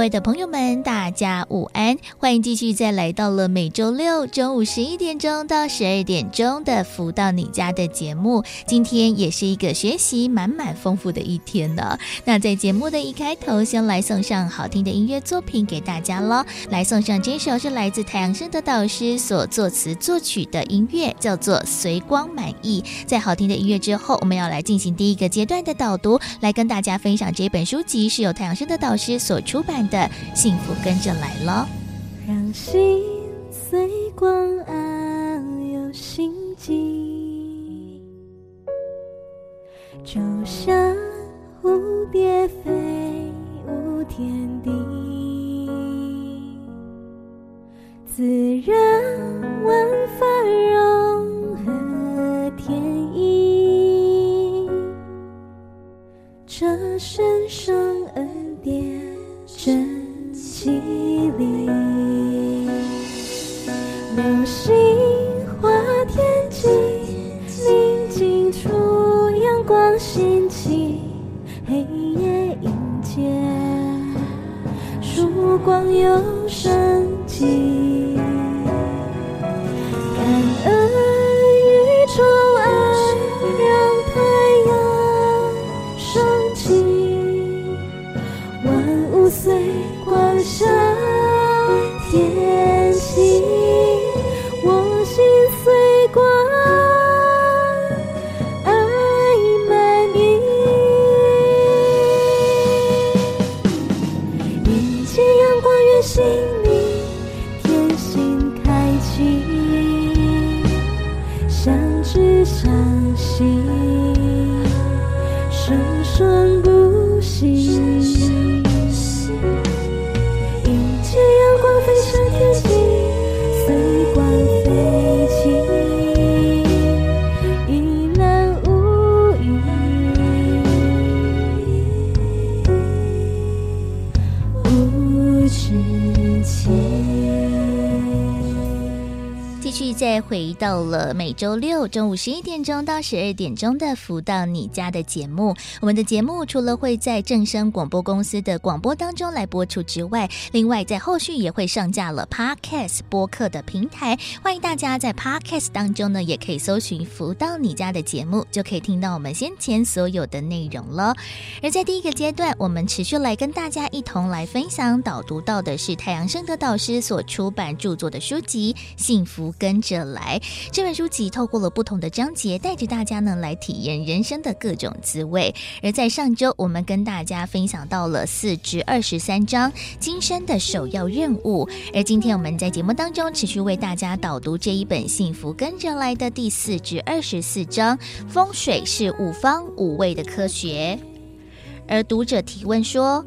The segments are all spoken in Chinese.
位的朋友们，大家午安！欢迎继续再来到了每周六中午十一点钟到十二点钟的《福到你家》的节目。今天也是一个学习满满丰富的一天呢。那在节目的一开头，先来送上好听的音乐作品给大家喽。来送上这首是来自太阳升的导师所作词作曲的音乐，叫做《随光满意》。在好听的音乐之后，我们要来进行第一个阶段的导读，来跟大家分享这本书籍是由太阳升的导师所出版的幸福跟着来了，让心随光安有心机，就像蝴蝶飞舞天地，自然万法融合天意，这神圣恩典。真綺丽，流星划天际，宁静处阳光兴起，黑夜迎接，曙光又升起。到了每周六中午十一点钟到十二点钟的“福到你家”的节目。我们的节目除了会在正声广播公司的广播当中来播出之外，另外在后续也会上架了 Podcast 播客的平台。欢迎大家在 Podcast 当中呢，也可以搜寻“福到你家”的节目，就可以听到我们先前所有的内容了。而在第一个阶段，我们持续来跟大家一同来分享导读到的是太阳盛德导师所出版著作的书籍《幸福跟着来，这本书籍透过了不同的章节，带着大家呢来体验人生的各种滋味。而在上周，我们跟大家分享到了四至二十三章今生的首要任务。而今天我们在节目当中持续为大家导读这一本《幸福跟着来的》第四至二十四章：风水是五方五味的科学。而读者提问说：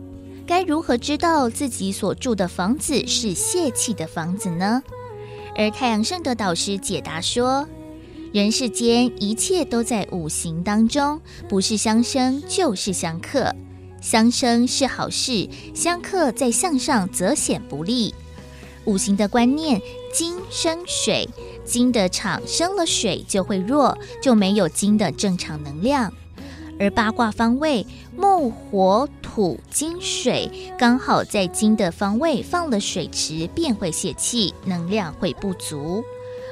该如何知道自己所住的房子是泄气的房子呢？而太阳圣德导师解答说：“人世间一切都在五行当中，不是相生就是相克。相生是好事，相克在向上则显不利。五行的观念，金生水，金的场生了水就会弱，就没有金的正常能量。而八卦方位，木火土金水刚好在金的方位放了水池，便会泄气，能量会不足。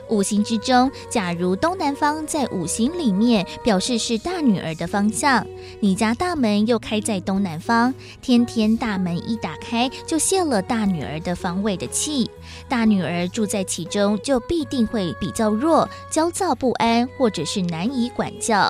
五行之中，假如东南方在五行里面表示是大女儿的方向，你家大门又开在东南方，天天大门一打开就泄了大女儿的方位的气，大女儿住在其中就必定会比较弱，焦躁不安，或者是难以管教。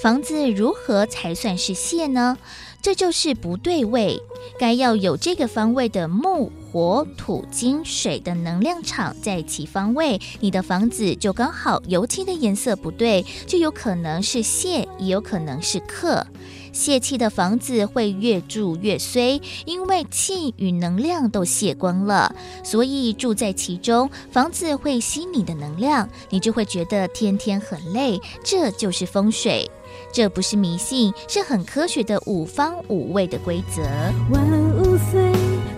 房子如何才算是泄呢？这就是不对位，该要有这个方位的木、火、土、金、水的能量场在其方位，你的房子就刚好油漆的颜色不对，就有可能是泄，也有可能是克。泄气的房子会越住越衰，因为气与能量都泄光了，所以住在其中，房子会吸你的能量，你就会觉得天天很累。这就是风水，这不是迷信，是很科学的五方五味的规则。万物随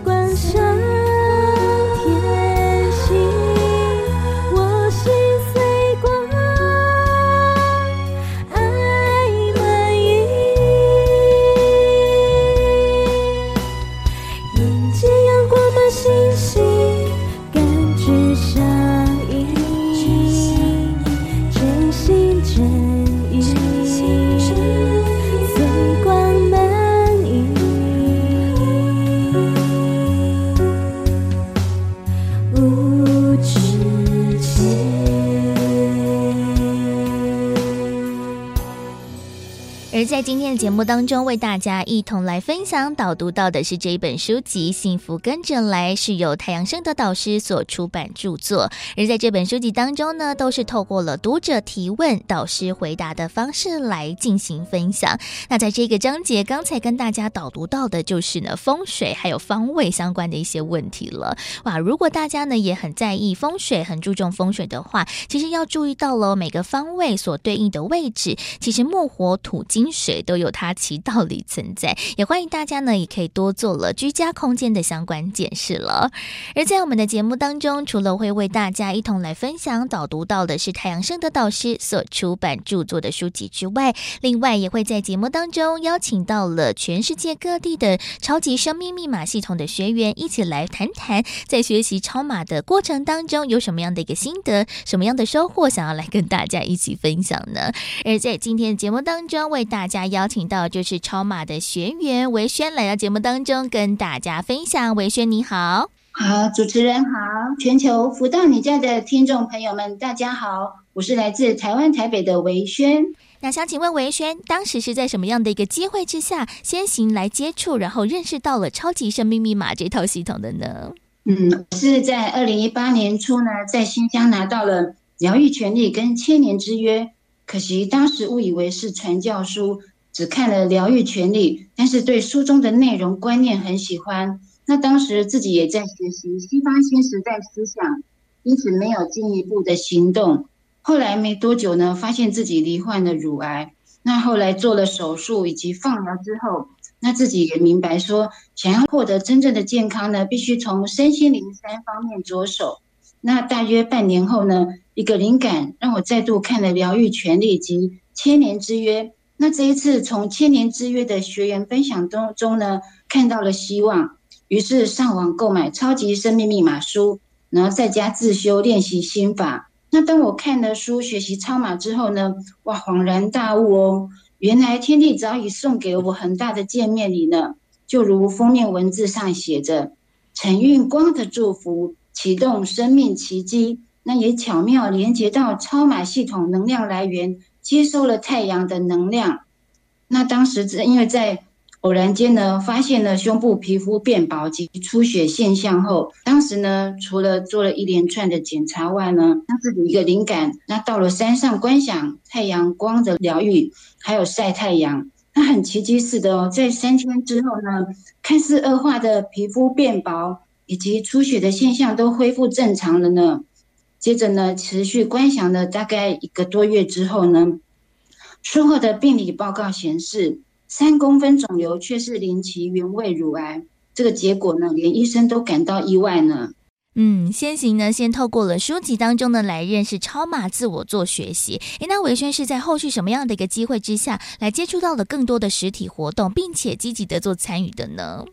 观生。今天的节目当中，为大家一同来分享导读到的是这一本书籍《幸福跟着来》，是由太阳盛德导师所出版著作。而在这本书籍当中呢，都是透过了读者提问、导师回答的方式来进行分享。那在这个章节，刚才跟大家导读到的就是呢风水还有方位相关的一些问题了。哇，如果大家呢也很在意风水，很注重风水的话，其实要注意到了每个方位所对应的位置，其实木、火、土、金、水。水都有它其道理存在，也欢迎大家呢，也可以多做了居家空间的相关检视了。而在我们的节目当中，除了会为大家一同来分享导读到的是太阳盛德导师所出版著作的书籍之外，另外也会在节目当中邀请到了全世界各地的超级生命密码系统的学员，一起来谈谈在学习超码的过程当中有什么样的一个心得，什么样的收获，想要来跟大家一起分享呢？而在今天的节目当中，为大家邀请到就是超马的学员维轩来到节目当中跟大家分享。维轩你好，好，主持人好，全球福到你家的听众朋友们大家好，我是来自台湾台北的维轩。那想请问维轩，当时是在什么样的一个机会之下，先行来接触，然后认识到了超级生命密码这套系统的呢？嗯，是在二零一八年初呢，在新疆拿到了疗愈权利跟千年之约，可惜当时误以为是传教书。只看了疗愈权利，但是对书中的内容观念很喜欢。那当时自己也在学习西方新时代思想，因此没有进一步的行动。后来没多久呢，发现自己罹患了乳癌。那后来做了手术以及放疗之后，那自己也明白说，想要获得真正的健康呢，必须从身心灵三方面着手。那大约半年后呢，一个灵感让我再度看了疗愈权利及千年之约。那这一次从千年之约的学员分享中中呢，看到了希望，于是上网购买超级生命密码书，然后在家自修练习心法。那当我看了书学习超码之后呢，哇，恍然大悟哦，原来天地早已送给我很大的见面礼呢。就如封面文字上写着“承运光的祝福，启动生命奇迹”，那也巧妙连接到超马系统能量来源。接收了太阳的能量，那当时因为在偶然间呢，发现了胸部皮肤变薄及出血现象后，当时呢，除了做了一连串的检查外呢，让自己一个灵感，那到了山上观想太阳光的疗愈，还有晒太阳，那很奇迹似的哦，在三天之后呢，看似恶化的皮肤变薄以及出血的现象都恢复正常了呢。接着呢，持续观想了大概一个多月之后呢，术后的病理报告显示，三公分肿瘤却是零期原位乳癌。这个结果呢，连医生都感到意外呢。嗯，先行呢，先透过了书籍当中呢来认识超码自我做学习。诶，那维轩是在后续什么样的一个机会之下来接触到了更多的实体活动，并且积极的做参与的呢？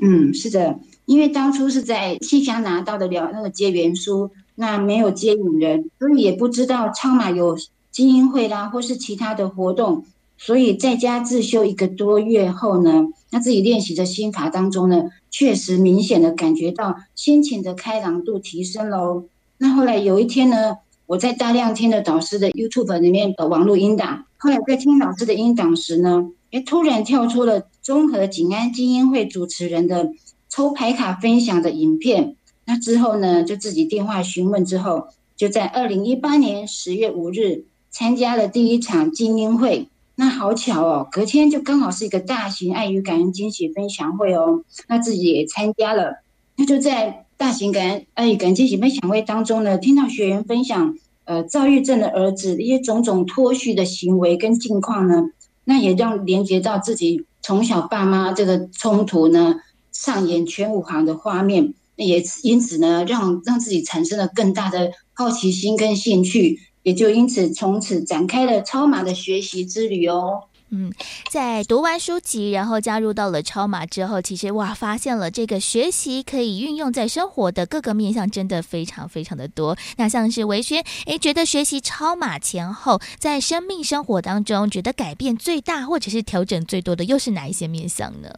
嗯，是的，因为当初是在信箱拿到的了那个结缘书。那没有接引人，所以也不知道苍马有精英会啦，或是其他的活动。所以在家自修一个多月后呢，那自己练习的心法当中呢，确实明显的感觉到心情的开朗度提升喽。那后来有一天呢，我在大量听的导师的 YouTube 里面的网络音档，后来在听老师的音档时呢，诶，突然跳出了综合景安精英会主持人的抽牌卡分享的影片。那之后呢，就自己电话询问之后，就在二零一八年十月五日参加了第一场精英会。那好巧哦，隔天就刚好是一个大型爱与感恩惊喜分享会哦。那自己也参加了，那就在大型感恩爱与感恩惊喜分享会当中呢，听到学员分享，呃，躁郁症的儿子一些种种脱序的行为跟境况呢，那也让连接到自己从小爸妈这个冲突呢，上演全武行的画面，也因此呢，让让自己产生了更大的好奇心跟兴趣。也就因此从此展开了超马的学习之旅哦。嗯，在读完书籍，然后加入到了超马之后，其实哇，发现了这个学习可以运用在生活的各个面向，真的非常非常的多。那像是维轩，诶，觉得学习超马前后，在生命生活当中，觉得改变最大或者是调整最多的，又是哪一些面向呢？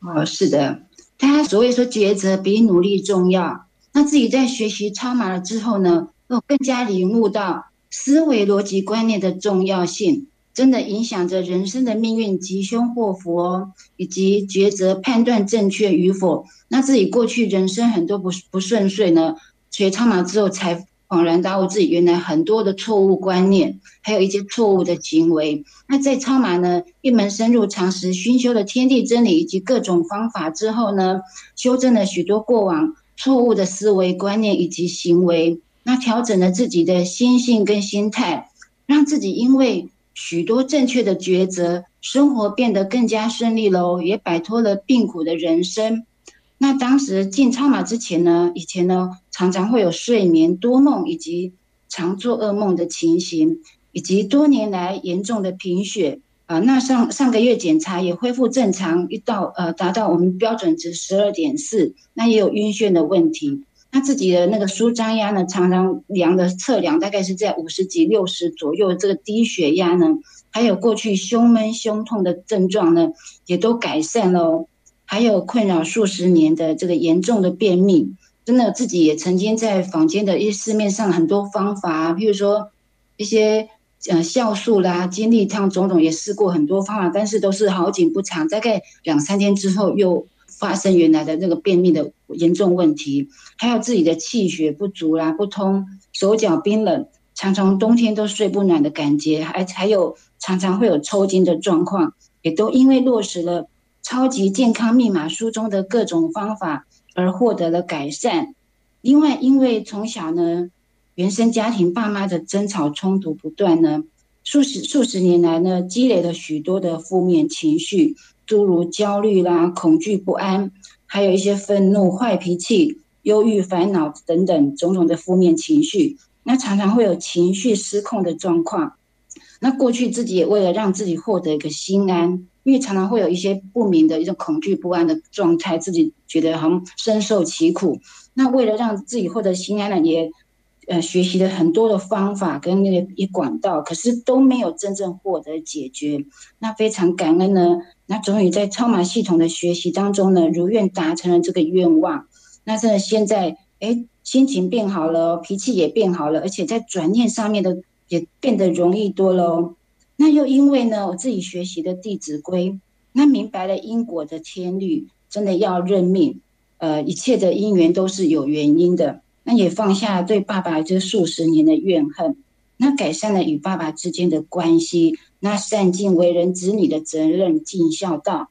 哦，是的，他所谓说抉择比努力重要。那自己在学习超马了之后呢，哦，更加领悟到。思维逻辑观念的重要性，真的影响着人生的命运吉凶祸福哦，以及抉择判断正确与否。那自己过去人生很多不不顺遂呢，学超马之后才恍然大悟，自己原来很多的错误观念，还有一些错误的行为。那在超马呢，一门深入长时熏修的天地真理以及各种方法之后呢，修正了许多过往错误的思维观念以及行为。那调整了自己的心性跟心态，让自己因为许多正确的抉择，生活变得更加顺利喽，也摆脱了病苦的人生。那当时进超马之前呢，以前呢常常会有睡眠多梦以及常做噩梦的情形，以及多年来严重的贫血啊。那上上个月检查也恢复正常，一到呃达到我们标准值十二点四，那也有晕眩的问题。那自己的那个舒张压呢，常常量的测量大概是在五十几、六十左右。这个低血压呢，还有过去胸闷、胸痛的症状呢，也都改善了。还有困扰数十年的这个严重的便秘，真的自己也曾经在坊间的一些市面上很多方法，譬如说一些呃酵素啦、精力汤种种，也试过很多方法，但是都是好景不长，大概两三天之后又发生原来的那个便秘的严重问题，还有自己的气血不足啦、不通，手脚冰冷，常常冬天都睡不暖的感觉，还还有常常会有抽筋的状况，也都因为落实了超级健康密码书中的各种方法而获得了改善。另外，因为从小呢，原生家庭爸妈的争吵冲突不断呢，数十数十年来呢，积累了许多的负面情绪。诸如焦虑啦、恐惧不安，还有一些愤怒、坏脾气、忧郁、烦恼等等种种的负面情绪，那常常会有情绪失控的状况。那过去自己也为了让自己获得一个心安，因为常常会有一些不明的一种恐惧不安的状态，自己觉得好像深受其苦。那为了让自己获得心安呢，也呃学习了很多的方法跟那个一管道，可是都没有真正获得解决。那非常感恩呢。那终于在超马系统的学习当中呢，如愿达成了这个愿望。那真的现在，哎，心情变好了，脾气也变好了，而且在转念上面的也变得容易多了哦。那又因为呢，我自己学习的《弟子规》，那明白了因果的天律，真的要认命。呃，一切的因缘都是有原因的。那也放下对爸爸这数十年的怨恨，那改善了与爸爸之间的关系。那善尽为人子女的责任，尽孝道。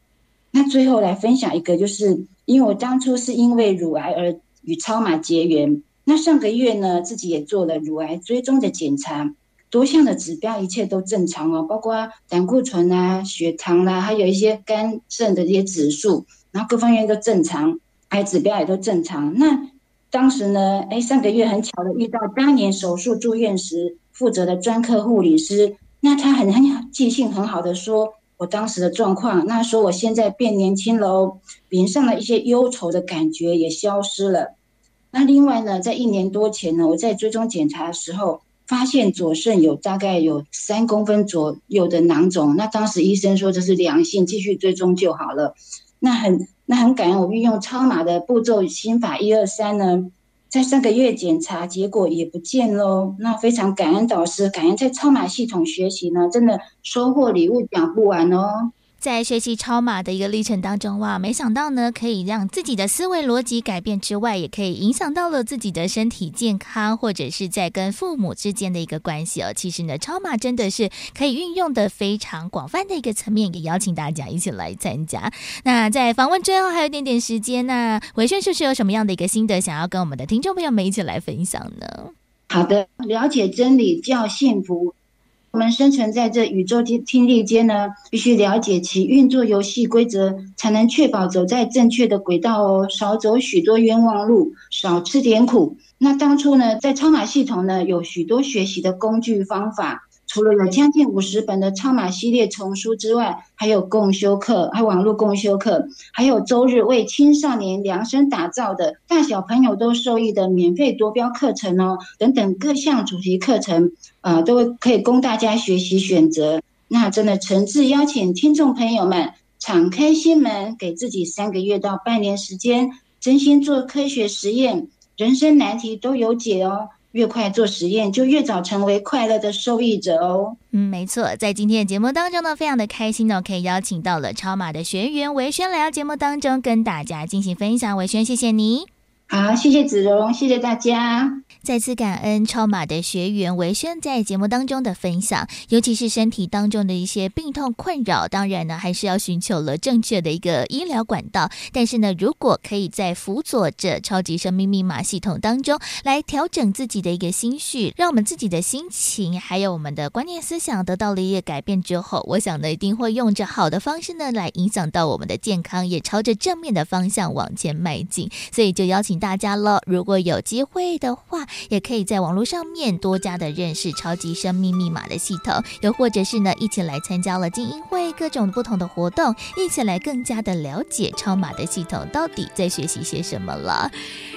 那最后来分享一个，就是因为我当初是因为乳癌而与超码结缘。那上个月呢，自己也做了乳癌追踪的检查，多项的指标一切都正常哦，包括胆固醇啊、血糖啦、啊，还有一些肝肾的一些指数，然后各方面都正常，癌指标也都正常。那当时呢，哎，上个月很巧的遇到当年手术住院时负责的专科护理师。那他很很记性很好的说，我当时的状况，那说我现在变年轻了哦，脸上的一些忧愁的感觉也消失了。那另外呢，在一年多前呢，我在追踪检查的时候，发现左肾有大概有三公分左右的囊肿。那当时医生说这是良性，继续追踪就好了。那很那很感恩我运用超码的步骤心法一二三呢。在上个月检查结果也不见喽，那非常感恩导师，感恩在超码系统学习呢，真的收获礼物讲不完哦。在学习超马的一个历程当中，哇，没想到呢，可以让自己的思维逻辑改变之外，也可以影响到了自己的身体健康，或者是在跟父母之间的一个关系哦。其实呢，超马真的是可以运用的非常广泛的一个层面，也邀请大家一起来参加。那在访问最后还有一点点时间，那维轩是不是有什么样的一个心得想要跟我们的听众朋友们一起来分享呢？好的，了解真理叫幸福。我们生存在这宇宙听力间呢，必须了解其运作游戏规则，才能确保走在正确的轨道哦，少走许多冤枉路，少吃点苦。那当初呢，在超马系统呢，有许多学习的工具方法。除了有将近五十本的超马系列丛书之外，还有共修课，还有网络共修课，还有周日为青少年量身打造的大小朋友都受益的免费夺标课程哦，等等各项主题课程，啊、呃，都可以供大家学习选择。那真的诚挚邀请听众朋友们敞开心门，给自己三个月到半年时间，真心做科学实验，人生难题都有解哦。越快做实验，就越早成为快乐的受益者哦。嗯，没错，在今天的节目当中呢，非常的开心呢，可以邀请到了超马的学员维轩来到节目当中，跟大家进行分享。维轩，谢谢你。好，谢谢子荣，谢谢大家。再次感恩超马的学员维轩在节目当中的分享，尤其是身体当中的一些病痛困扰，当然呢，还是要寻求了正确的一个医疗管道。但是呢，如果可以在辅佐着超级生命密码系统当中来调整自己的一个心绪，让我们自己的心情还有我们的观念思想得到了一个改变之后，我想呢，一定会用着好的方式呢来影响到我们的健康，也朝着正面的方向往前迈进。所以就邀请大家了，如果有机会的话。也可以在网络上面多加的认识超级生命密码的系统，又或者是呢，一起来参加了精英会各种不同的活动，一起来更加的了解超马的系统到底在学习些什么了。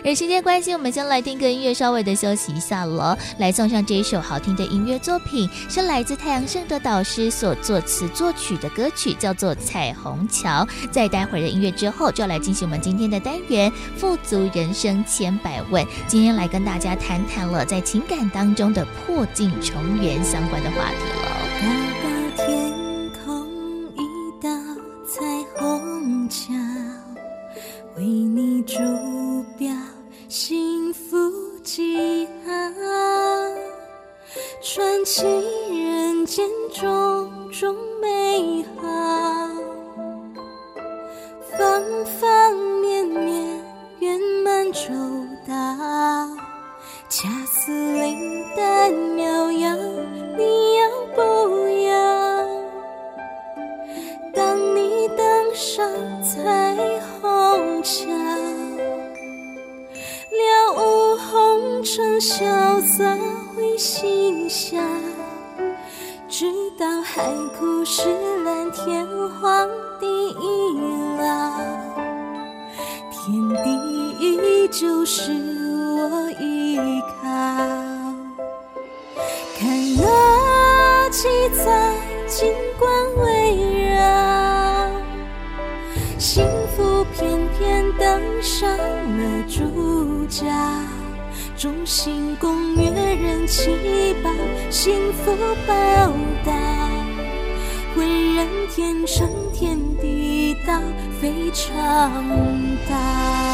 而时间关系，我们先来听个音乐，稍微的休息一下了。来送上这一首好听的音乐作品，是来自太阳盛德导师所作词作曲的歌曲，叫做《彩虹桥》。在待会儿的音乐之后，就要来进行我们今天的单元“富足人生千百问”。今天来跟大家谈。谈了在情感当中的破镜重圆相关的话题了。高高天空一道彩虹桥，为你筑标幸福记号，传奇人间种种美好，方方面面圆满周到。恰似灵丹妙药，你要不要？当你登上彩虹桥，了无红尘，潇洒会心笑，直到海枯石烂，天荒地老，天地依旧是。我依靠，看那七彩金光围绕，幸福偏偏登上了主角，众星拱月人齐抱，幸福报道，浑然天成天地道，没长大。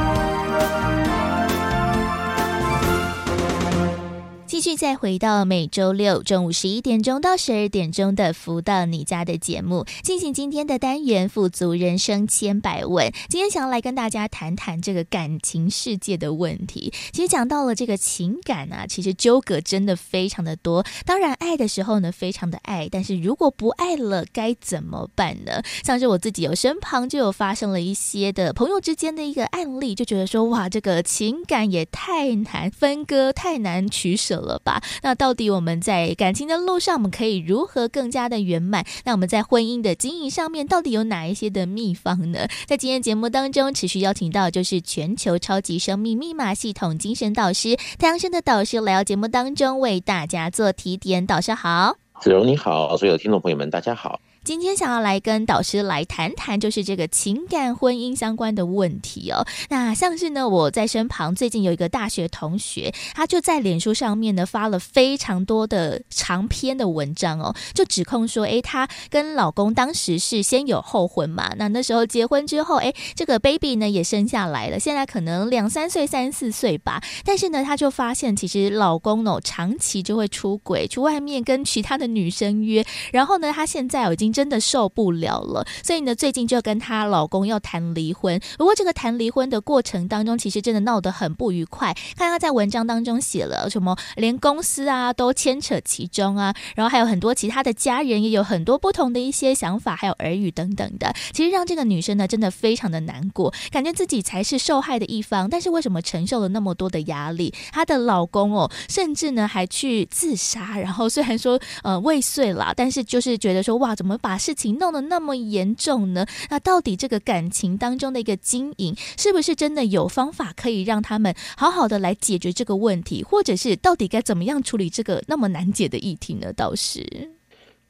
继续再回到每周六中午十一点钟到十二点钟的“福到你家”的节目，进行今天的单元“富足人生千百问”。今天想要来跟大家谈谈这个感情世界的问题。其实讲到了这个情感啊，其实纠葛真的非常的多。当然，爱的时候呢，非常的爱，但是如果不爱了，该怎么办呢？像是我自己有身旁就有发生了一些的朋友之间的一个案例，就觉得说，哇，这个情感也太难分割，太难取舍了。吧，那到底我们在感情的路上，我们可以如何更加的圆满？那我们在婚姻的经营上面，到底有哪一些的秘方呢？在今天节目当中，持续邀请到就是全球超级生命密码系统精神导师太阳神的导师来到节目当中，为大家做提点。导师好，子荣你好，所有听众朋友们大家好。今天想要来跟导师来谈谈，就是这个情感婚姻相关的问题哦。那像是呢，我在身旁最近有一个大学同学，他就在脸书上面呢发了非常多的长篇的文章哦，就指控说，诶，她跟老公当时是先有后婚嘛，那那时候结婚之后，诶，这个 baby 呢也生下来了，现在可能两三岁、三四岁吧。但是呢，她就发现其实老公呢长期就会出轨，去外面跟其他的女生约，然后呢，她现在已经。真的受不了了，所以呢，最近就跟她老公要谈离婚。不过这个谈离婚的过程当中，其实真的闹得很不愉快。看她在文章当中写了什么，连公司啊都牵扯其中啊，然后还有很多其他的家人也有很多不同的一些想法，还有耳语等等的。其实让这个女生呢，真的非常的难过，感觉自己才是受害的一方。但是为什么承受了那么多的压力？她的老公哦，甚至呢还去自杀。然后虽然说呃未遂了，但是就是觉得说哇，怎么？把事情弄得那么严重呢？那到底这个感情当中的一个经营，是不是真的有方法可以让他们好好的来解决这个问题，或者是到底该怎么样处理这个那么难解的议题呢？倒是，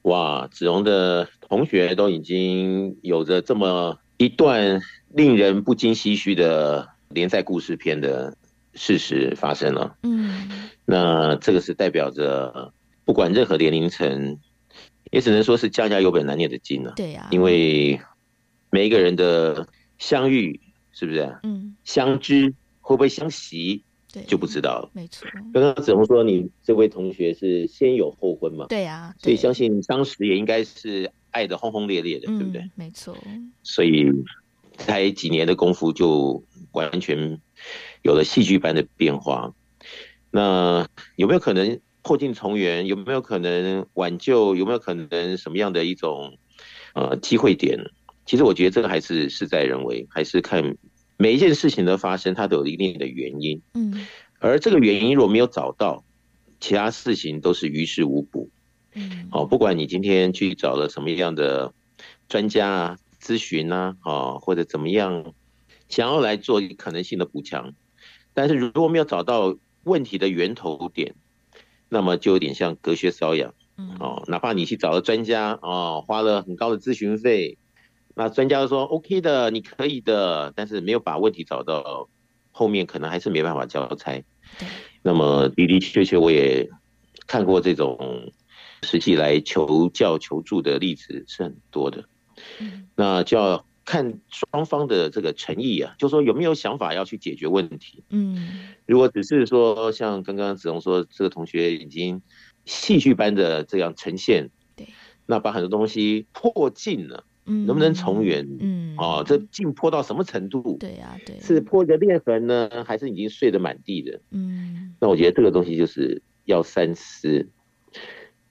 哇，子荣的同学都已经有着这么一段令人不禁唏嘘的连载故事片的事实发生了。嗯，那这个是代表着不管任何年龄层。也只能说是家家有本难念的经了。对呀，因为每一个人的相遇，是不是？嗯，相知会不会相惜，对，就不知道了。没错。刚刚子红说你这位同学是先有后婚嘛？对呀。所以相信当时也应该是爱的轰轰烈烈的，对不对？没错。所以才几年的功夫就完全有了戏剧般的变化。那有没有可能？破镜重圆有没有可能挽救？有没有可能什么样的一种呃机会点？其实我觉得这个还是事在人为，还是看每一件事情的发生，它都有一定的原因。嗯，而这个原因如果没有找到，其他事情都是于事无补。嗯，好，不管你今天去找了什么样的专家啊、咨询啊，啊，或者怎么样，想要来做可能性的补强，但是如果没有找到问题的源头点。那么就有点像隔靴搔痒，哦，哪怕你去找了专家，哦，花了很高的咨询费，那专家说 OK 的，你可以的，但是没有把问题找到，后面可能还是没办法交差。那么的的确确，我也看过这种实际来求教求助的例子是很多的，那就要。看双方的这个诚意啊，就说有没有想法要去解决问题。嗯，如果只是说像刚刚子龙说，这个同学已经戏剧般的这样呈现，对，那把很多东西破镜了，嗯，能不能重圆？嗯，哦，这镜破到什么程度？对呀，对，是破个裂痕呢，还是已经碎得满地的？嗯，那我觉得这个东西就是要三思。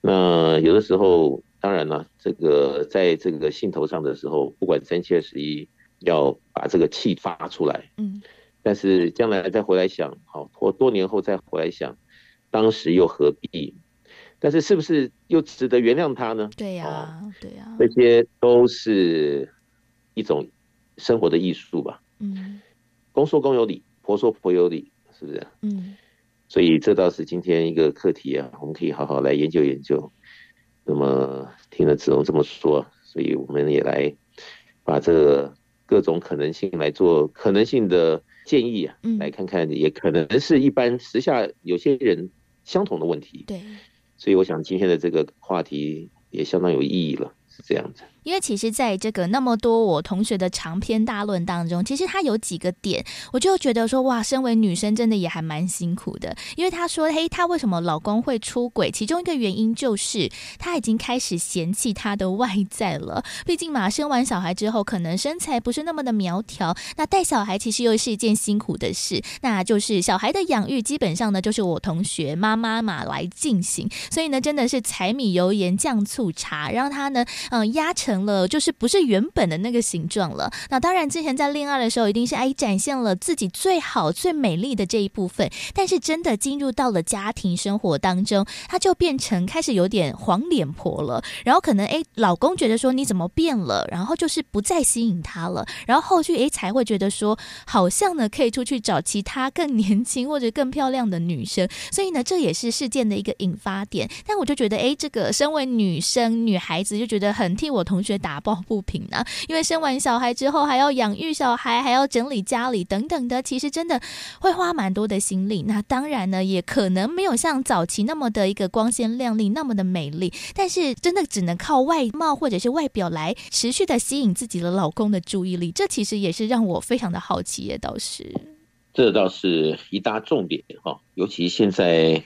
那有的时候。当然了，这个在这个兴头上的时候，不管三七二十一，要把这个气发出来。嗯，但是将来再回来想，好，或多年后再回来想，当时又何必？但是是不是又值得原谅他呢？对呀、啊，对呀、啊，这些都是一种生活的艺术吧。嗯，公说公有理，婆说婆有理，是不是？嗯，所以这倒是今天一个课题啊，我们可以好好来研究研究。那么听了子龙这么说，所以我们也来把这个各种可能性来做可能性的建议啊，嗯来看看，也可能是一般时下有些人相同的问题。对，所以我想今天的这个话题也相当有意义了，是这样子。因为其实，在这个那么多我同学的长篇大论当中，其实他有几个点，我就觉得说，哇，身为女生真的也还蛮辛苦的。因为他说，嘿，他为什么老公会出轨？其中一个原因就是他已经开始嫌弃他的外在了。毕竟嘛，生完小孩之后，可能身材不是那么的苗条，那带小孩其实又是一件辛苦的事。那就是小孩的养育，基本上呢，就是我同学妈妈嘛来进行。所以呢，真的是柴米油盐酱醋茶，让他呢，嗯、压成。成了就是不是原本的那个形状了。那当然，之前在恋爱的时候，一定是哎展现了自己最好、最美丽的这一部分。但是真的进入到了家庭生活当中，他就变成开始有点黄脸婆了。然后可能哎，老公觉得说你怎么变了？然后就是不再吸引他了。然后后续哎才会觉得说，好像呢可以出去找其他更年轻或者更漂亮的女生。所以呢，这也是事件的一个引发点。但我就觉得哎，这个身为女生、女孩子就觉得很替我同。同学打抱不平呢，因为生完小孩之后还要养育小孩，还要整理家里等等的，其实真的会花蛮多的心力。那当然呢，也可能没有像早期那么的一个光鲜亮丽，那么的美丽。但是真的只能靠外貌或者是外表来持续的吸引自己的老公的注意力，这其实也是让我非常的好奇耶。倒是，这倒是一大重点哈，尤其现在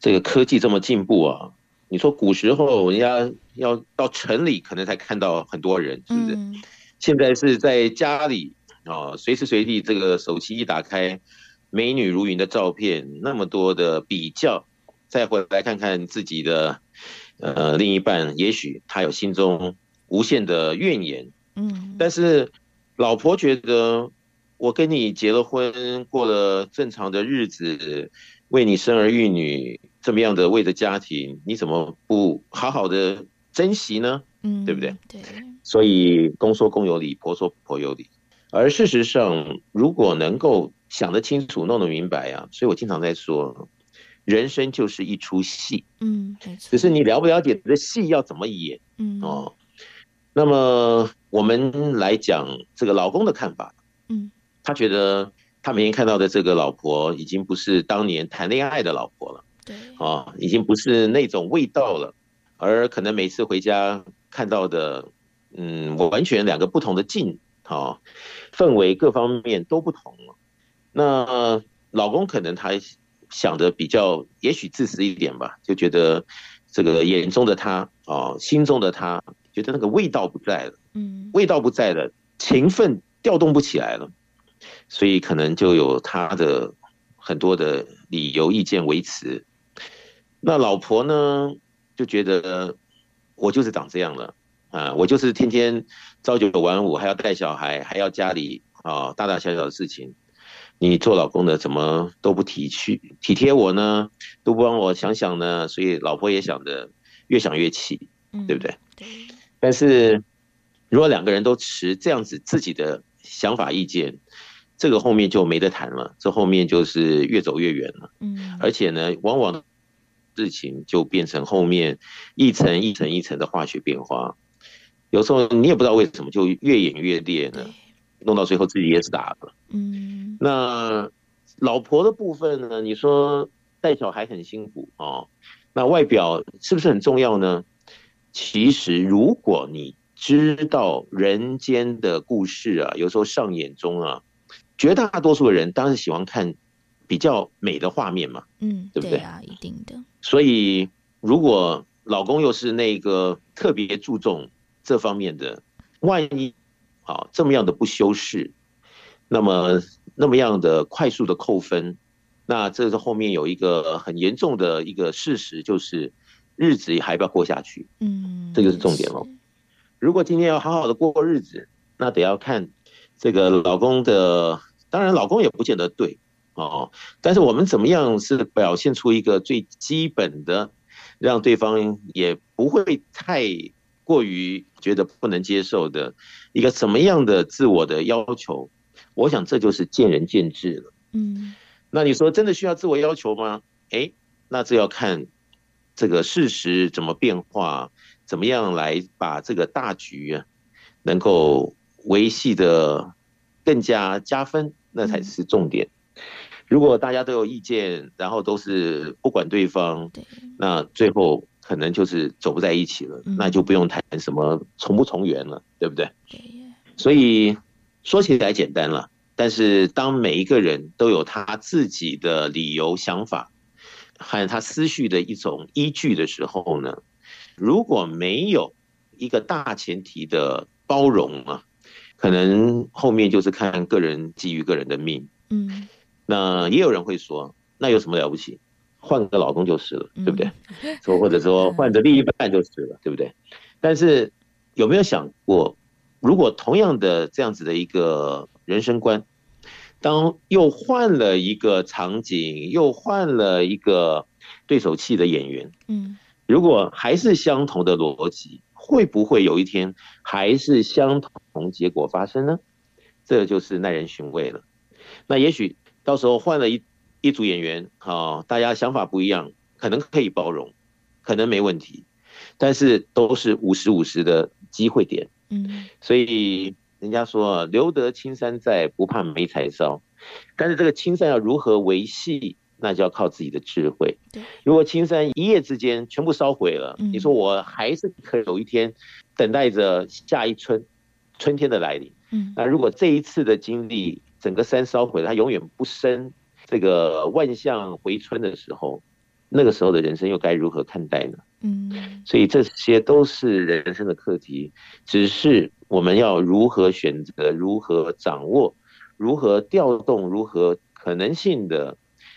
这个科技这么进步啊。你说古时候人家要到城里可能才看到很多人，是不是？嗯、现在是在家里啊，随时随地这个手机一打开，美女如云的照片，那么多的比较，再回来看看自己的呃另一半，也许他有心中无限的怨言，嗯，但是老婆觉得我跟你结了婚，过了正常的日子，为你生儿育女。这么样的为了家庭，你怎么不好好的珍惜呢？嗯，对不对？对。所以公说公有理，婆说婆有理。而事实上，如果能够想得清楚、弄得明白啊，所以我经常在说，人生就是一出戏。嗯，只是你了不了解这戏要怎么演？嗯哦。那么我们来讲这个老公的看法。嗯，他觉得他每天看到的这个老婆，已经不是当年谈恋爱的老婆了。对，啊，已经不是那种味道了，而可能每次回家看到的，嗯，我完全两个不同的境，啊，氛围各方面都不同了。那老公可能他想的比较，也许自私一点吧，就觉得这个眼中的他，啊，心中的他，觉得那个味道不在了，嗯，味道不在了，情分调动不起来了，所以可能就有他的很多的理由、意见维持。那老婆呢，就觉得我就是长这样了啊，我就是天天朝九晚五，还要带小孩，还要家里啊大大小小的事情，你做老公的怎么都不体恤体贴我呢？都不帮我想想呢？所以老婆也想的越想越气，对不对？对。但是如果两个人都持这样子自己的想法意见，这个后面就没得谈了，这后面就是越走越远了。嗯。而且呢，往往。事情就变成后面一层一层一层的化学变化，有时候你也不知道为什么就越演越烈呢，弄到最后自己也是打了。嗯，那老婆的部分呢？你说带小孩很辛苦哦，那外表是不是很重要呢？其实如果你知道人间的故事啊，有时候上演中啊，绝大多数的人当然是喜欢看。比较美的画面嘛，嗯，对不对？对啊，一定的。所以，如果老公又是那个特别注重这方面的，万一啊这么样的不修饰，那么那么样的快速的扣分，那这是后面有一个很严重的一个事实，就是日子还要不要过下去？嗯，这就是重点喽。如果今天要好好的过日子，那得要看这个老公的，当然老公也不见得对。哦，但是我们怎么样是表现出一个最基本的，让对方也不会太过于觉得不能接受的一个什么样的自我的要求？我想这就是见仁见智了。嗯，那你说真的需要自我要求吗？哎，那这要看这个事实怎么变化，怎么样来把这个大局啊，能够维系的更加加分，那才是重点。如果大家都有意见，然后都是不管对方，那最后可能就是走不在一起了，那就不用谈什么重不重圆了，对不对？所以说起来简单了，但是当每一个人都有他自己的理由、想法，还有他思绪的一种依据的时候呢，如果没有一个大前提的包容啊，可能后面就是看个人基于个人的命，嗯。那也有人会说，那有什么了不起？换个老公就是了，对不对？说或者说 换着另一半就是了，对不对？但是有没有想过，如果同样的这样子的一个人生观，当又换了一个场景，又换了一个对手戏的演员，嗯，如果还是相同的逻辑，会不会有一天还是相同结果发生呢？这就是耐人寻味了。那也许。到时候换了一一组演员，好，大家想法不一样，可能可以包容，可能没问题，但是都是五十五十的机会点，嗯，所以人家说留得青山在，不怕没柴烧，但是这个青山要如何维系，那就要靠自己的智慧。对，如果青山一夜之间全部烧毁了，你说我还是可以有一天等待着下一春，春天的来临。嗯，那如果这一次的经历，整个山烧毁了，它永远不生这个万象回春的时候，那个时候的人生又该如何看待呢？嗯，所以这些都是人生的课题，只是我们要如何选择、如何掌握、如何调动、如何可能性的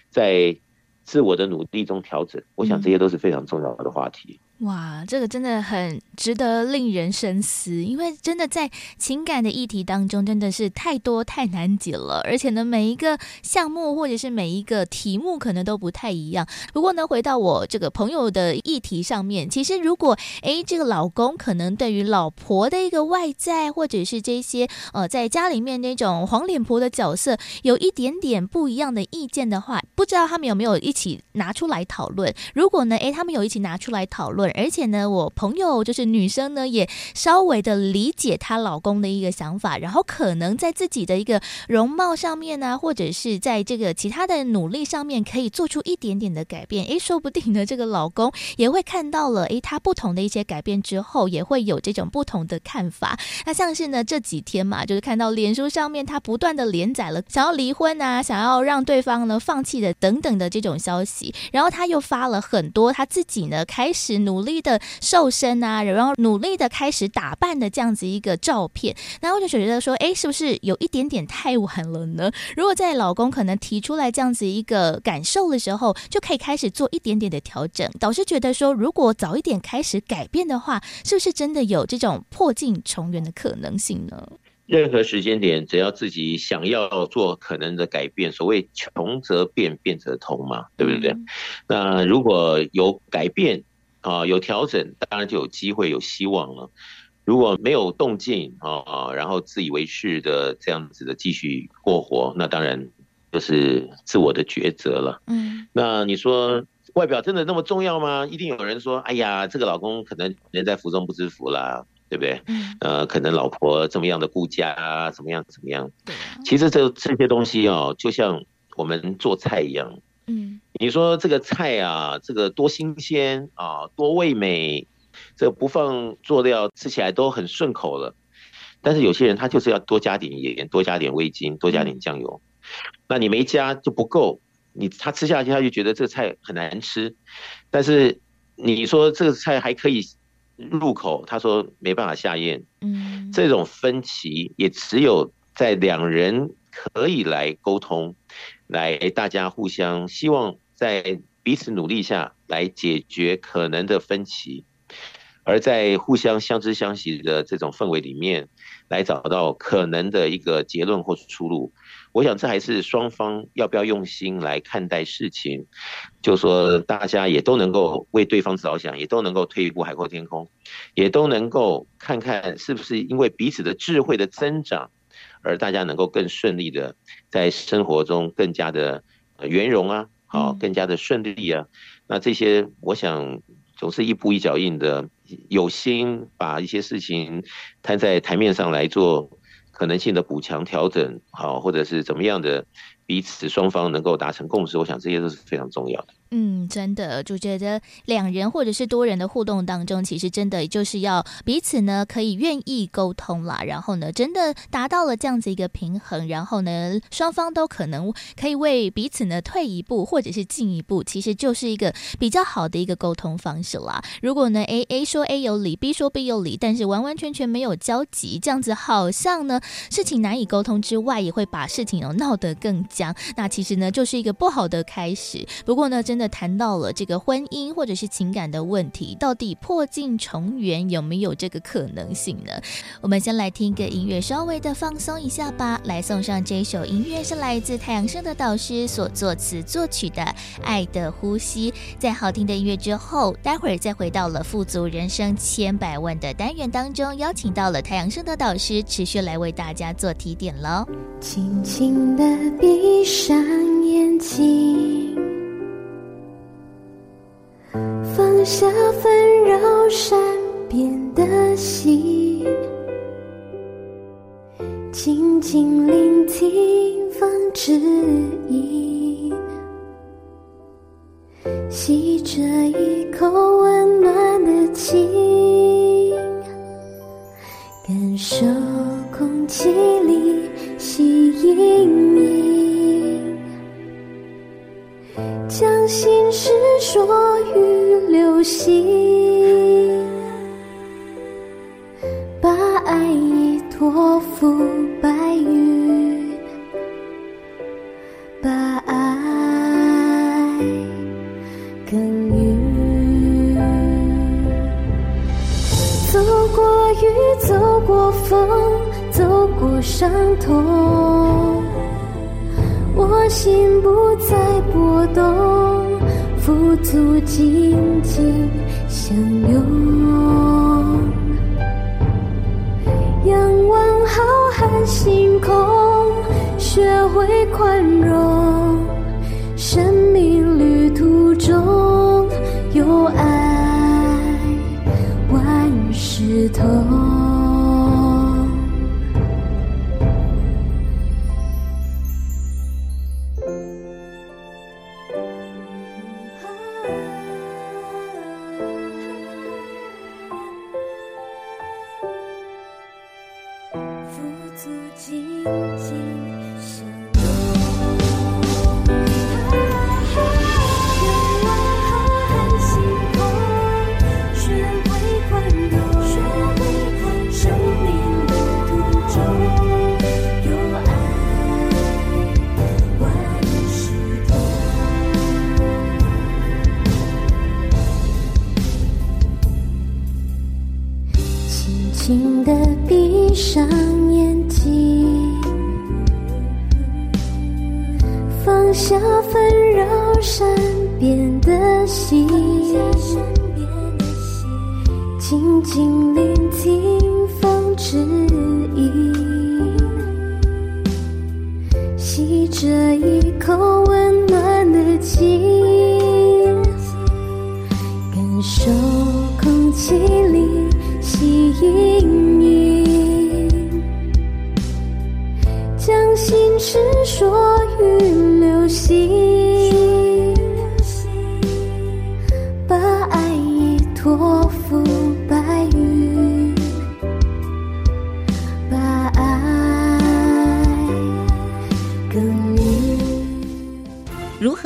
在自我的努力中调整。我想这些都是非常重要的话题。哇，这个真的很值得令人深思，因为真的在情感的议题当中，真的是太多太难解了，而且呢，每一个项目或者是每一个题目可能都不太一样。不过呢，回到我这个朋友的议题上面，其实如果诶，这个老公可能对于老婆的一个外在，或者是这些呃，在家里面那种黄脸婆的角色，有一点点不一样的意见的话，不知道他们有没有一起拿出来讨论？如果呢，诶，他们有一起拿出来讨论。而且呢，我朋友就是女生呢，也稍微的理解她老公的一个想法，然后可能在自己的一个容貌上面呢，或者是在这个其他的努力上面，可以做出一点点的改变。诶，说不定呢，这个老公也会看到了，诶，他不同的一些改变之后，也会有这种不同的看法。那像是呢，这几天嘛，就是看到脸书上面他不断的连载了想要离婚啊，想要让对方呢放弃的等等的这种消息，然后他又发了很多他自己呢开始努。努力的瘦身啊，然后努力的开始打扮的这样子一个照片，然后我就觉得说，哎，是不是有一点点太晚了呢？如果在老公可能提出来这样子一个感受的时候，就可以开始做一点点的调整。导师觉得说，如果早一点开始改变的话，是不是真的有这种破镜重圆的可能性呢？任何时间点，只要自己想要做可能的改变，所谓穷则变，变则通嘛，对不对？嗯、那如果有改变。啊，有调整，当然就有机会、有希望了。如果没有动静啊，然后自以为是的这样子的继续过活，那当然就是自我的抉择了。嗯，那你说外表真的那么重要吗？一定有人说，哎呀，这个老公可能人在福中不知福啦，对不对？嗯，呃，可能老婆怎么样的顾家啊，怎么样怎么样。对，其实这这些东西哦，就像我们做菜一样。嗯，你说这个菜啊，这个多新鲜啊，多味美，这个不放佐料吃起来都很顺口了。但是有些人他就是要多加点盐，多加点味精，多加点酱油。那你没加就不够，你他吃下去他就觉得这个菜很难吃。但是你说这个菜还可以入口，他说没办法下咽。嗯，这种分歧也只有在两人可以来沟通。来，大家互相希望在彼此努力下来解决可能的分歧，而在互相相知相惜的这种氛围里面，来找到可能的一个结论或出路。我想这还是双方要不要用心来看待事情，就说大家也都能够为对方着想，也都能够退一步海阔天空，也都能够看看是不是因为彼此的智慧的增长。而大家能够更顺利的在生活中更加的圆融啊，好，更加的顺利啊。那这些我想总是一步一脚印的有心把一些事情摊在台面上来做可能性的补强调整，好，或者是怎么样的，彼此双方能够达成共识，我想这些都是非常重要的。嗯，真的就觉得两人或者是多人的互动当中，其实真的就是要彼此呢可以愿意沟通啦，然后呢真的达到了这样子一个平衡，然后呢双方都可能可以为彼此呢退一步或者是进一步，其实就是一个比较好的一个沟通方式啦。如果呢 A A 说 A 有理，B 说 B 有理，但是完完全全没有交集，这样子好像呢事情难以沟通之外，也会把事情哦闹得更僵，那其实呢就是一个不好的开始。不过呢真。那谈到了这个婚姻或者是情感的问题，到底破镜重圆有没有这个可能性呢？我们先来听一个音乐，稍微的放松一下吧。来送上这一首音乐，是来自太阳升的导师所作词作曲的《爱的呼吸》。在好听的音乐之后，待会儿再回到了富足人生千百万的单元当中，邀请到了太阳升的导师，持续来为大家做提点喽。轻轻的闭上眼睛。放下纷扰善变的心，静静聆听风之音，吸着一口温暖的情，感受空气里吸引你，将心事说与流星，把爱意托付白云，把爱耕耘。走过雨，走过风，走过伤痛，我心不再波动。富足紧紧相拥，仰望浩瀚星空，学会宽容。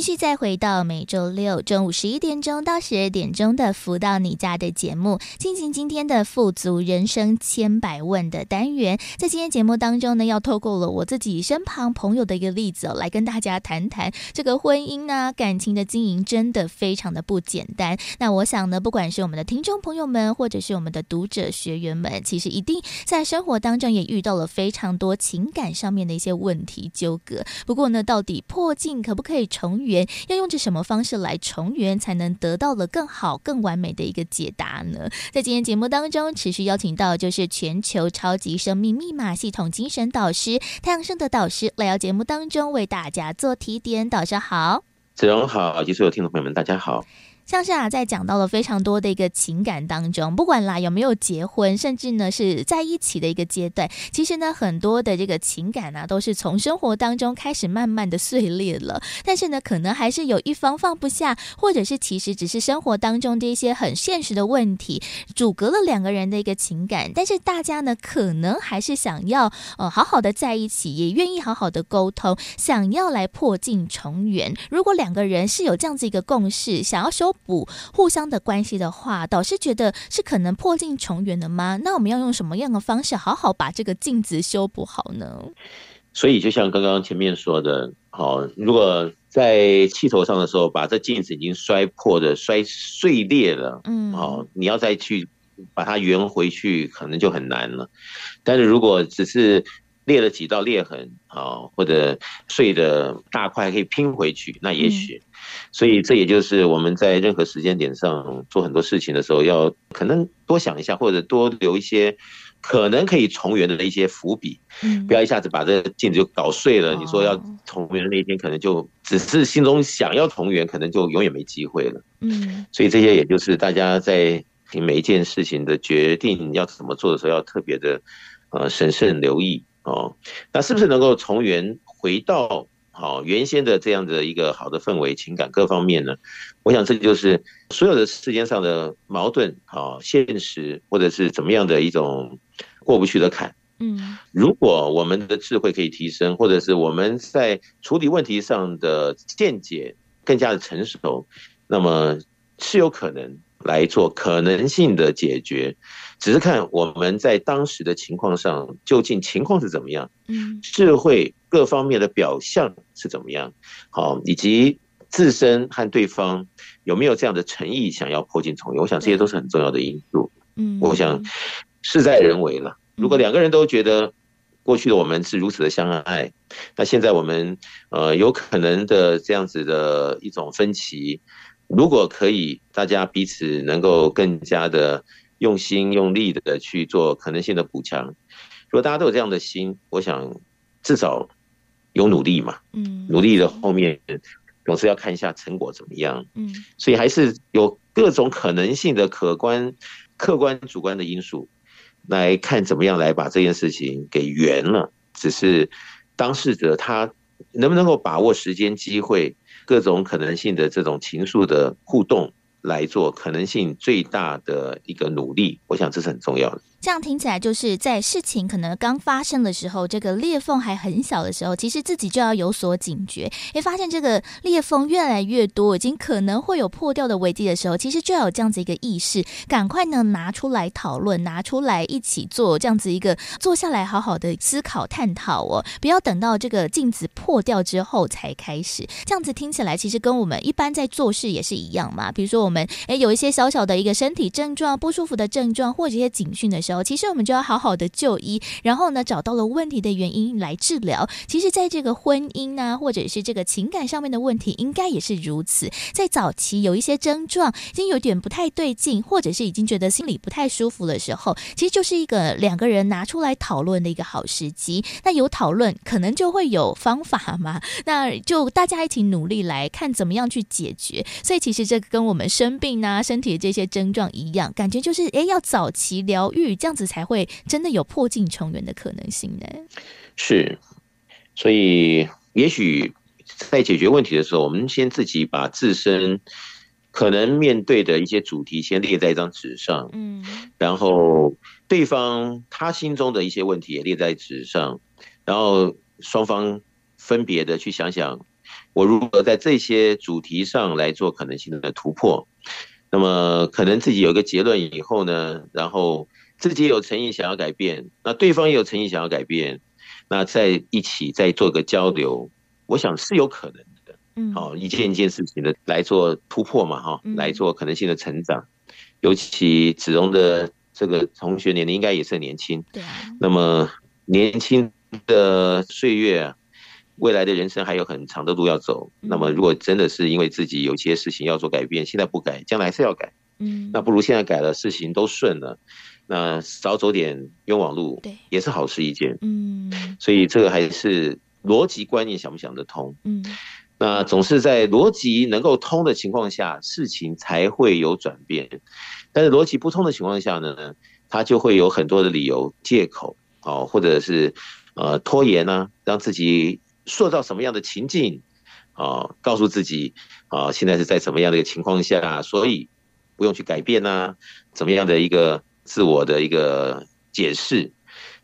继续再回到每周六中午十一点钟到十二点钟的福到你家的节目，进行今天的富足人生千百万的单元。在今天节目当中呢，要透过了我自己身旁朋友的一个例子哦，来跟大家谈谈这个婚姻呢、啊，感情的经营真的非常的不简单。那我想呢，不管是我们的听众朋友们，或者是我们的读者学员们，其实一定在生活当中也遇到了非常多情感上面的一些问题纠葛。不过呢，到底破镜可不可以重圆？要用着什么方式来重圆，才能得到了更好、更完美的一个解答呢？在今天节目当中，持续邀请到就是全球超级生命密码系统精神导师太阳盛的导师来到节目当中为大家做提点。早上好，子荣好，以及所有听众朋友们，大家好。像是啊，在讲到了非常多的一个情感当中，不管啦有没有结婚，甚至呢是在一起的一个阶段，其实呢很多的这个情感啊，都是从生活当中开始慢慢的碎裂了。但是呢，可能还是有一方放不下，或者是其实只是生活当中的一些很现实的问题，阻隔了两个人的一个情感。但是大家呢，可能还是想要呃好好的在一起，也愿意好好的沟通，想要来破镜重圆。如果两个人是有这样子一个共识，想要修。补互相的关系的话，导师觉得是可能破镜重圆的吗？那我们要用什么样的方式好好把这个镜子修补好呢？所以就像刚刚前面说的，好，如果在气头上的时候，把这镜子已经摔破的、摔碎裂了，嗯，好，你要再去把它圆回去，可能就很难了。但是如果只是裂了几道裂痕，啊，或者碎的大块可以拼回去，那也许。嗯所以，这也就是我们在任何时间点上做很多事情的时候，要可能多想一下，或者多留一些可能可以重圆的一些伏笔，不要一下子把这个镜子就搞碎了。你说要重圆的那一天，可能就只是心中想要重圆，可能就永远没机会了。嗯，所以这些也就是大家在每一件事情的决定要怎么做的时候，要特别的呃审慎留意哦。那是不是能够重圆回到？好，原先的这样的一个好的氛围、情感各方面呢，我想这就是所有的世间上的矛盾、好现实或者是怎么样的一种过不去的坎。嗯，如果我们的智慧可以提升，或者是我们在处理问题上的见解更加的成熟，那么是有可能来做可能性的解决。只是看我们在当时的情况上究竟情况是怎么样，嗯，智慧各方面的表象是怎么样，好，以及自身和对方有没有这样的诚意想要破镜重圆，我想这些都是很重要的因素。嗯，我想事在人为了。如果两个人都觉得过去的我们是如此的相爱，那现在我们呃有可能的这样子的一种分歧，如果可以，大家彼此能够更加的。用心用力的去做可能性的补强。如果大家都有这样的心，我想至少有努力嘛。嗯，努力的后面总是要看一下成果怎么样。嗯，所以还是有各种可能性的可观、客观、主观的因素来看怎么样来把这件事情给圆了。只是当事者他能不能够把握时间、机会、各种可能性的这种情愫的互动。来做可能性最大的一个努力，我想这是很重要的。这样听起来，就是在事情可能刚发生的时候，这个裂缝还很小的时候，其实自己就要有所警觉。诶，发现这个裂缝越来越多，已经可能会有破掉的危机的时候，其实就要有这样子一个意识，赶快呢拿出来讨论，拿出来一起做这样子一个坐下来好好的思考探讨哦，不要等到这个镜子破掉之后才开始。这样子听起来，其实跟我们一般在做事也是一样嘛。比如说我们诶有一些小小的一个身体症状、不舒服的症状或者一些警讯的时候。其实我们就要好好的就医，然后呢，找到了问题的原因来治疗。其实，在这个婚姻呢，或者是这个情感上面的问题，应该也是如此。在早期有一些症状，已经有点不太对劲，或者是已经觉得心里不太舒服的时候，其实就是一个两个人拿出来讨论的一个好时机。那有讨论，可能就会有方法嘛。那就大家一起努力来看怎么样去解决。所以，其实这个跟我们生病啊、身体的这些症状一样，感觉就是诶，要早期疗愈，这样子才会真的有破镜重圆的可能性呢？是，所以也许在解决问题的时候，我们先自己把自身可能面对的一些主题先列在一张纸上，嗯，然后对方他心中的一些问题也列在纸上，然后双方分别的去想想我如何在这些主题上来做可能性的突破？那么可能自己有个结论以后呢，然后自己有诚意想要改变，那对方也有诚意想要改变，那在一起再做个交流，我想是有可能的。嗯，好，一件一件事情的来做突破嘛，哈，来做可能性的成长。尤其子荣的这个同学年龄应该也是很年轻，对。那么年轻的岁月啊。未来的人生还有很长的路要走，那么如果真的是因为自己有些事情要做改变，现在不改，将来是要改，嗯，那不如现在改了，事情都顺了，那少走点冤枉路，对，也是好事一件，嗯，所以这个还是逻辑观念想不想得通，嗯，那总是在逻辑能够通的情况下，事情才会有转变，但是逻辑不通的情况下呢，他就会有很多的理由、借口，哦，或者是呃拖延呢、啊，让自己。塑造什么样的情境啊？告诉自己啊，现在是在什么样的一个情况下，所以不用去改变呢、啊？怎么样的一个自我的一个解释？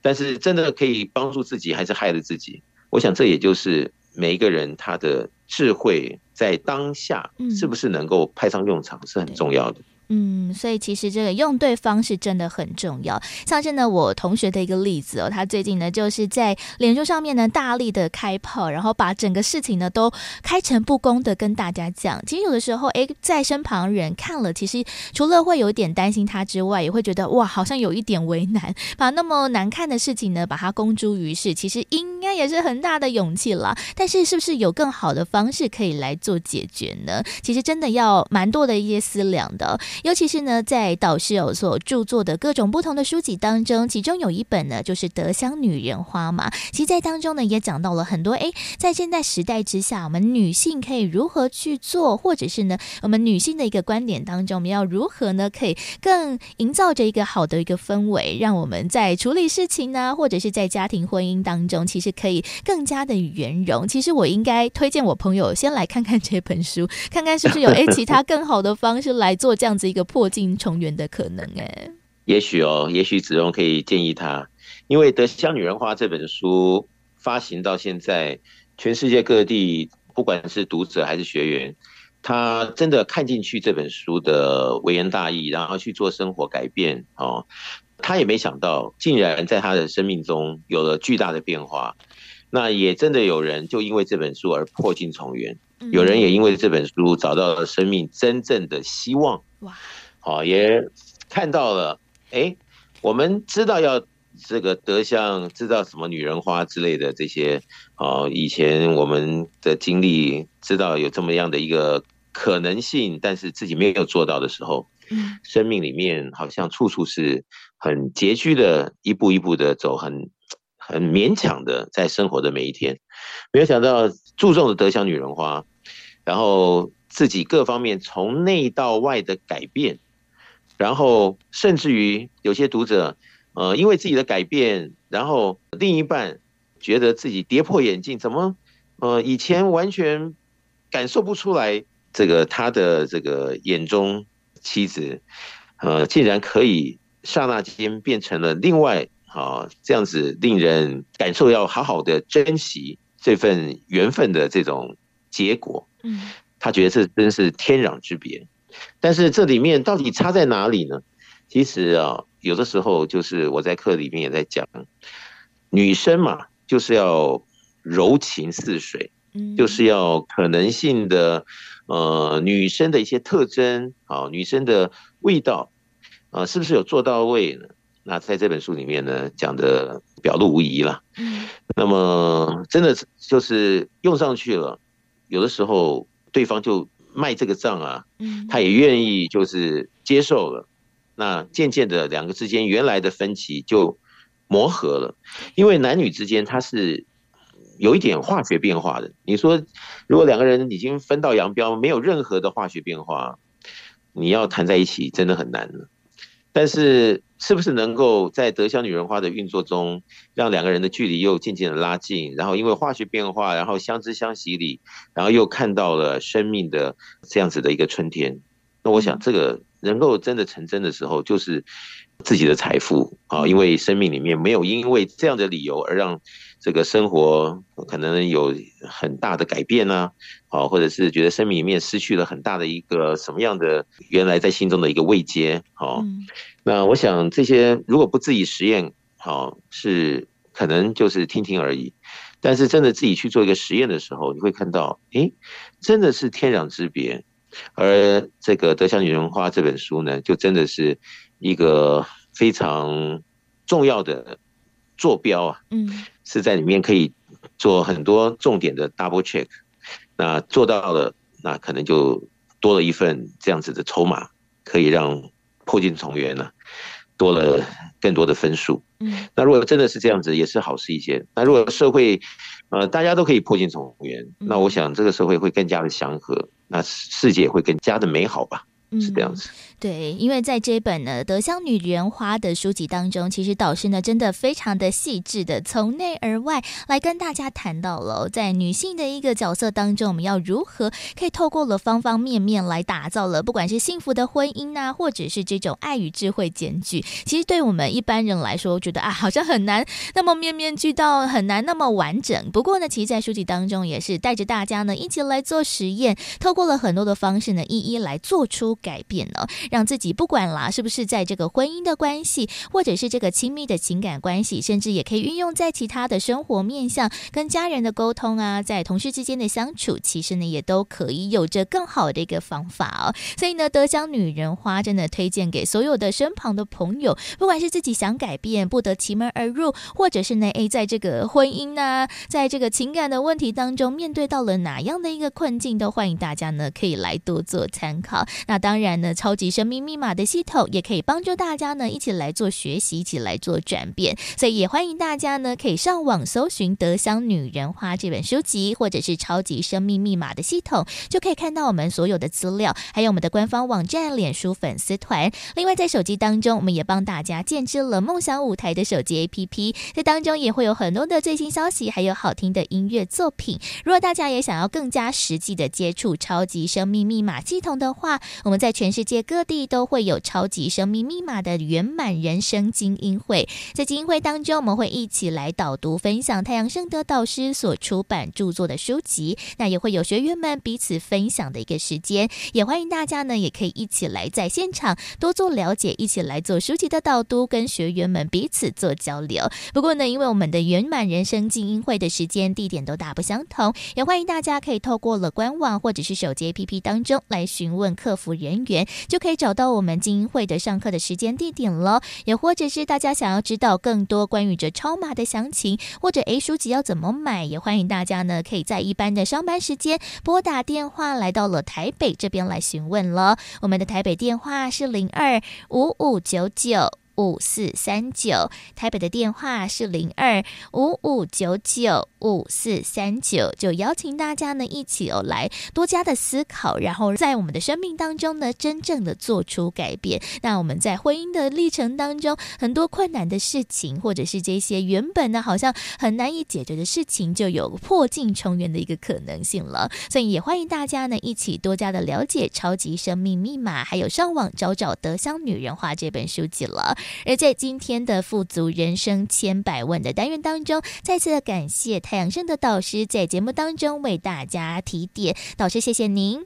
但是真的可以帮助自己，还是害了自己？我想这也就是每一个人他的智慧在当下是不是能够派上用场，是很重要的。嗯，嗯所以其实这个用对方式真的很重要。像是呢，我同学的一个例子哦，他最近呢就是在脸书上面呢大力的开炮，然后把整个事情呢都开诚布公的跟大家讲。其实有的时候，诶，在身旁人看了，其实除了会有点担心他之外，也会觉得哇，好像有一点为难，把那么难看的事情呢把它公诸于世，其实应该也是很大的勇气啦。但是是不是有更好的方式可以来做解决呢？其实真的要蛮多的一些思量的。尤其是呢，在导师有所著作的各种不同的书籍当中，其中有一本呢，就是《德香女人花》嘛。其实，在当中呢，也讲到了很多。诶，在现在时代之下，我们女性可以如何去做，或者是呢，我们女性的一个观点当中，我们要如何呢，可以更营造着一个好的一个氛围，让我们在处理事情呢，或者是在家庭婚姻当中，其实可以更加的圆融。其实，我应该推荐我朋友先来看看这本书，看看是不是有 诶其他更好的方式来做这样子一个破镜重圆的可能哎，也许哦，也许子荣可以建议他，因为《德香女人花》这本书发行到现在，全世界各地不管是读者还是学员，他真的看进去这本书的微言大义，然后去做生活改变哦。他也没想到，竟然在他的生命中有了巨大的变化。那也真的有人就因为这本书而破镜重圆，有人也因为这本书找到了生命真正的希望。哇，好，也看到了，哎，我们知道要这个德香，知道什么女人花之类的这些，哦，以前我们的经历，知道有这么样的一个可能性，但是自己没有做到的时候，嗯，生命里面好像处处是很拮据的，一步一步的走，很。很勉强的在生活的每一天，没有想到注重的德香女人花，然后自己各方面从内到外的改变，然后甚至于有些读者，呃，因为自己的改变，然后另一半觉得自己跌破眼镜，怎么，呃，以前完全感受不出来，这个他的这个眼中妻子，呃，竟然可以刹那间变成了另外。啊，这样子令人感受要好好的珍惜这份缘分的这种结果，嗯，他觉得这真是天壤之别。但是这里面到底差在哪里呢？其实啊，有的时候就是我在课里面也在讲，女生嘛，就是要柔情似水，嗯，就是要可能性的，呃，女生的一些特征，啊，女生的味道，啊，是不是有做到位呢？那在这本书里面呢，讲的表露无遗了。嗯，那么真的就是用上去了，有的时候对方就卖这个账啊，嗯，他也愿意就是接受了。那渐渐的，两个之间原来的分歧就磨合了，因为男女之间他是有一点化学变化的。你说，如果两个人已经分道扬镳，没有任何的化学变化，你要谈在一起真的很难了。但是，是不是能够在德香女人花的运作中，让两个人的距离又渐渐的拉近，然后因为化学变化，然后相知相惜里，然后又看到了生命的这样子的一个春天？那我想，这个能够真的成真的时候，就是自己的财富啊，因为生命里面没有因为这样的理由而让这个生活可能有很大的改变呢，啊，或者是觉得生命里面失去了很大的一个什么样的原来在心中的一个慰藉，好，那我想这些如果不自己实验，好，是可能就是听听而已。但是真的自己去做一个实验的时候，你会看到，诶，真的是天壤之别。而这个《德香女人花》这本书呢，就真的是一个非常重要的坐标啊，嗯，是在里面可以做很多重点的 double check。那做到了，那可能就多了一份这样子的筹码，可以让破镜重圆了。多了更多的分数，嗯，那如果真的是这样子，也是好事一些。那如果社会，呃，大家都可以破镜重圆，那我想这个社会会更加的祥和，那世界会更加的美好吧。是这样子，嗯，对，因为在这本呢《德香女人花》的书籍当中，其实导师呢真的非常的细致的从内而外来跟大家谈到了，在女性的一个角色当中，我们要如何可以透过了方方面面来打造了，不管是幸福的婚姻呐，或者是这种爱与智慧兼具。其实对我们一般人来说，我觉得啊，好像很难那么面面俱到，很难那么完整。不过呢，其实，在书籍当中也是带着大家呢一起来做实验，透过了很多的方式呢，一一来做出。改变了，让自己不管啦，是不是在这个婚姻的关系，或者是这个亲密的情感关系，甚至也可以运用在其他的生活面向，跟家人的沟通啊，在同事之间的相处，其实呢，也都可以有着更好的一个方法哦。所以呢，德香女人花真的推荐给所有的身旁的朋友，不管是自己想改变，不得其门而入，或者是呢，诶，在这个婚姻呢、在这个情感的问题当中，面对到了哪样的一个困境，都欢迎大家呢，可以来多做参考。那当然。呢，超级生命密码的系统也可以帮助大家呢，一起来做学习，一起来做转变。所以也欢迎大家呢，可以上网搜寻《德香女人花》这本书籍，或者是超级生命密码的系统，就可以看到我们所有的资料，还有我们的官方网站、脸书粉丝团。另外，在手机当中，我们也帮大家建置了梦想舞台的手机 APP，这当中也会有很多的最新消息，还有好听的音乐作品。如果大家也想要更加实际的接触超级生命密码系统的话，我们在全世界各地都会有超级生命密码的圆满人生精英会，在精英会当中，我们会一起来导读分享太阳盛德导师所出版著作的书籍，那也会有学员们彼此分享的一个时间，也欢迎大家呢，也可以一起来在现场多做了解，一起来做书籍的导读，跟学员们彼此做交流。不过呢，因为我们的圆满人生精英会的时间地点都大不相同，也欢迎大家可以透过了官网或者是手机 APP 当中来询问客服人人。员就可以找到我们精英会的上课的时间地点了，也或者是大家想要知道更多关于这超码的详情，或者 A 书籍要怎么买，也欢迎大家呢可以在一般的上班时间拨打电话来到了台北这边来询问了。我们的台北电话是零二五五九九。五四三九，台北的电话是零二五五九九五四三九，就邀请大家呢一起哦来多加的思考，然后在我们的生命当中呢真正的做出改变。那我们在婚姻的历程当中，很多困难的事情，或者是这些原本呢好像很难以解决的事情，就有破镜重圆的一个可能性了。所以也欢迎大家呢一起多加的了解超级生命密码，还有上网找找《德香女人花》这本书籍了。而在今天的富足人生千百万的单元当中，再次的感谢太阳升的导师在节目当中为大家提点，导师谢谢您，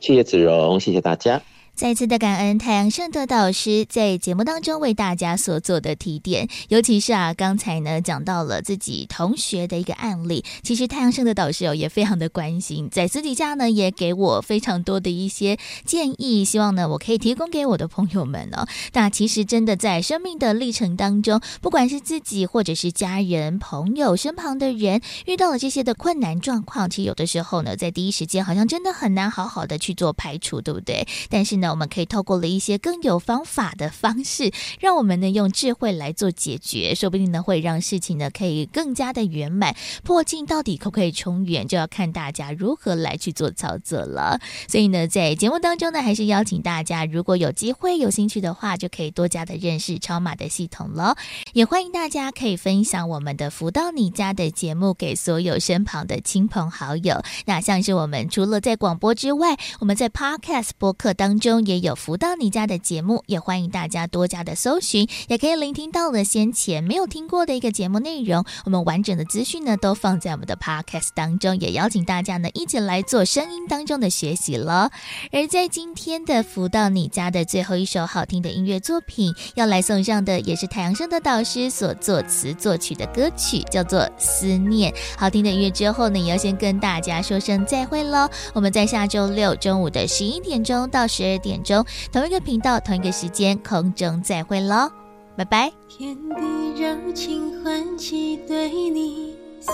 谢谢子荣，谢谢大家。再次的感恩太阳盛德导师在节目当中为大家所做的提点，尤其是啊，刚才呢讲到了自己同学的一个案例，其实太阳盛德导师哦也非常的关心，在私底下呢也给我非常多的一些建议，希望呢我可以提供给我的朋友们哦。那其实真的在生命的历程当中，不管是自己或者是家人、朋友身旁的人遇到了这些的困难状况，其实有的时候呢，在第一时间好像真的很难好好的去做排除，对不对？但是呢。那我们可以透过了一些更有方法的方式，让我们呢用智慧来做解决，说不定呢会让事情呢可以更加的圆满。破镜到底可不可以重圆，就要看大家如何来去做操作了。所以呢，在节目当中呢，还是邀请大家，如果有机会、有兴趣的话，就可以多加的认识超码的系统了。也欢迎大家可以分享我们的福到你家的节目给所有身旁的亲朋好友。那像是我们除了在广播之外，我们在 Podcast 播客当中。中也有福到你家的节目，也欢迎大家多加的搜寻，也可以聆听到了先前没有听过的一个节目内容。我们完整的资讯呢，都放在我们的 Podcast 当中，也邀请大家呢一起来做声音当中的学习了。而在今天的福到你家的最后一首好听的音乐作品，要来送上的也是太阳升的导师所作词作曲的歌曲，叫做《思念》。好听的音乐之后呢，也要先跟大家说声再会喽。我们在下周六中午的十一点钟到十二点钟，同一个频道、同一个时间空中再会喽，拜拜。天地柔情唤起对你思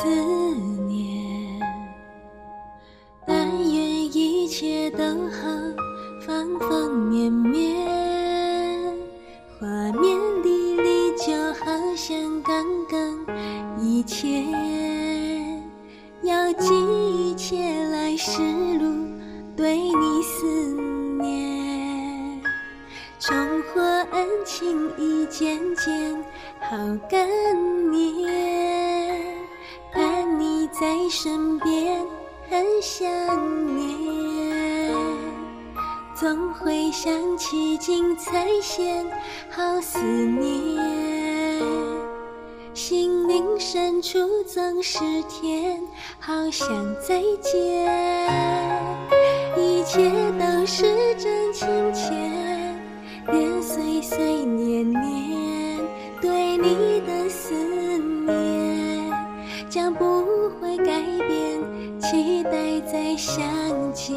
念，但愿一切都好，方方面面，画面历历就好像刚刚以前，要记一切来时路，对你思念，年重获恩情一件件好感念，盼你在身边很想念，总会想起精彩线好思念，心灵深处总是甜，好想再见。一切都是真情切，年岁岁年年对你的思念将不会改变，期待再相见。